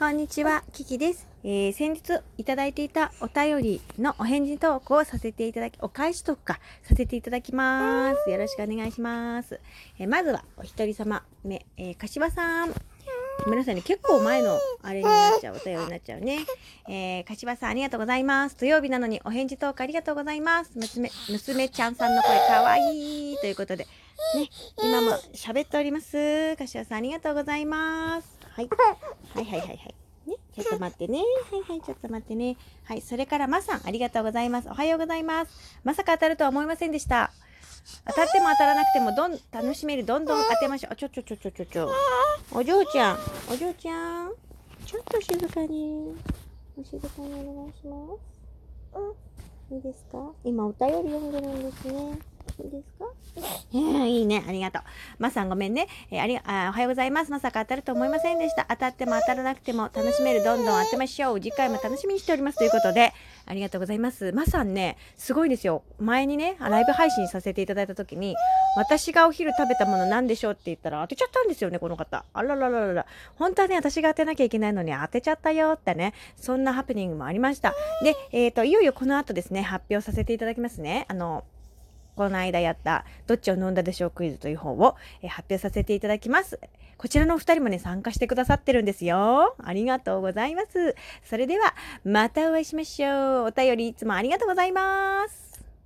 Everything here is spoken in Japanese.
こんにちは、キキです。えー、先日いただいていたお便りのお返事トークをさせていただき、お返しトークか、させていただきます。よろしくお願いします。えーまずは、お一人様目、えー、柏さん。ごめんなさいね。結構前のあれになっちゃう、お便りになっちゃうね。えー、柏さんありがとうございます。土曜日なのにお返事トークありがとうございます。娘、娘ちゃんさんの声かわいいということで、ね、今も喋っております。柏さんありがとうございます。はい。はいはいはいはい。ね、ちょっと待ってね。はいはい、ちょっと待ってね。はい、それからまさん、ありがとうございます。おはようございます。まさか当たるとは思いませんでした。当たっても当たらなくても、どん、楽しめる、どんどん当てましょう。あ、ちょちょちょちょちょちょ。お嬢ちゃん、お嬢ちゃん。ちょっと静かに。お静かにお願いします。うん。いいですか？今お便り読んでるんですね。いですか、いいね。ありがとう。まさんごめんね。えーありあおはようございます。まさか当たると思いませんでした。当たっても当たらなくても楽しめる。どんどん当てましょう。次回も楽しみにしております。ということで、ありがとうございます。まさんね、すごいですよ。前にね、ライブ配信させていただいた時に、私がお昼食べたもの何でしょうって言ったら当てちゃったんですよね、この方。あららららら。本当はね、私が当てなきゃいけないのに当てちゃったよってね、そんなハプニングもありました。で、えっ、と、いよいよこの後ですね、発表させていただきますね。あの、この間やった、どっちを飲んだでしょうクイズという本を、えー発表させていただきます。こちらのお二人もね、参加してくださってるんですよ。ありがとうございます。それでは、またお会いしましょう。お便りいつもありがとうございます。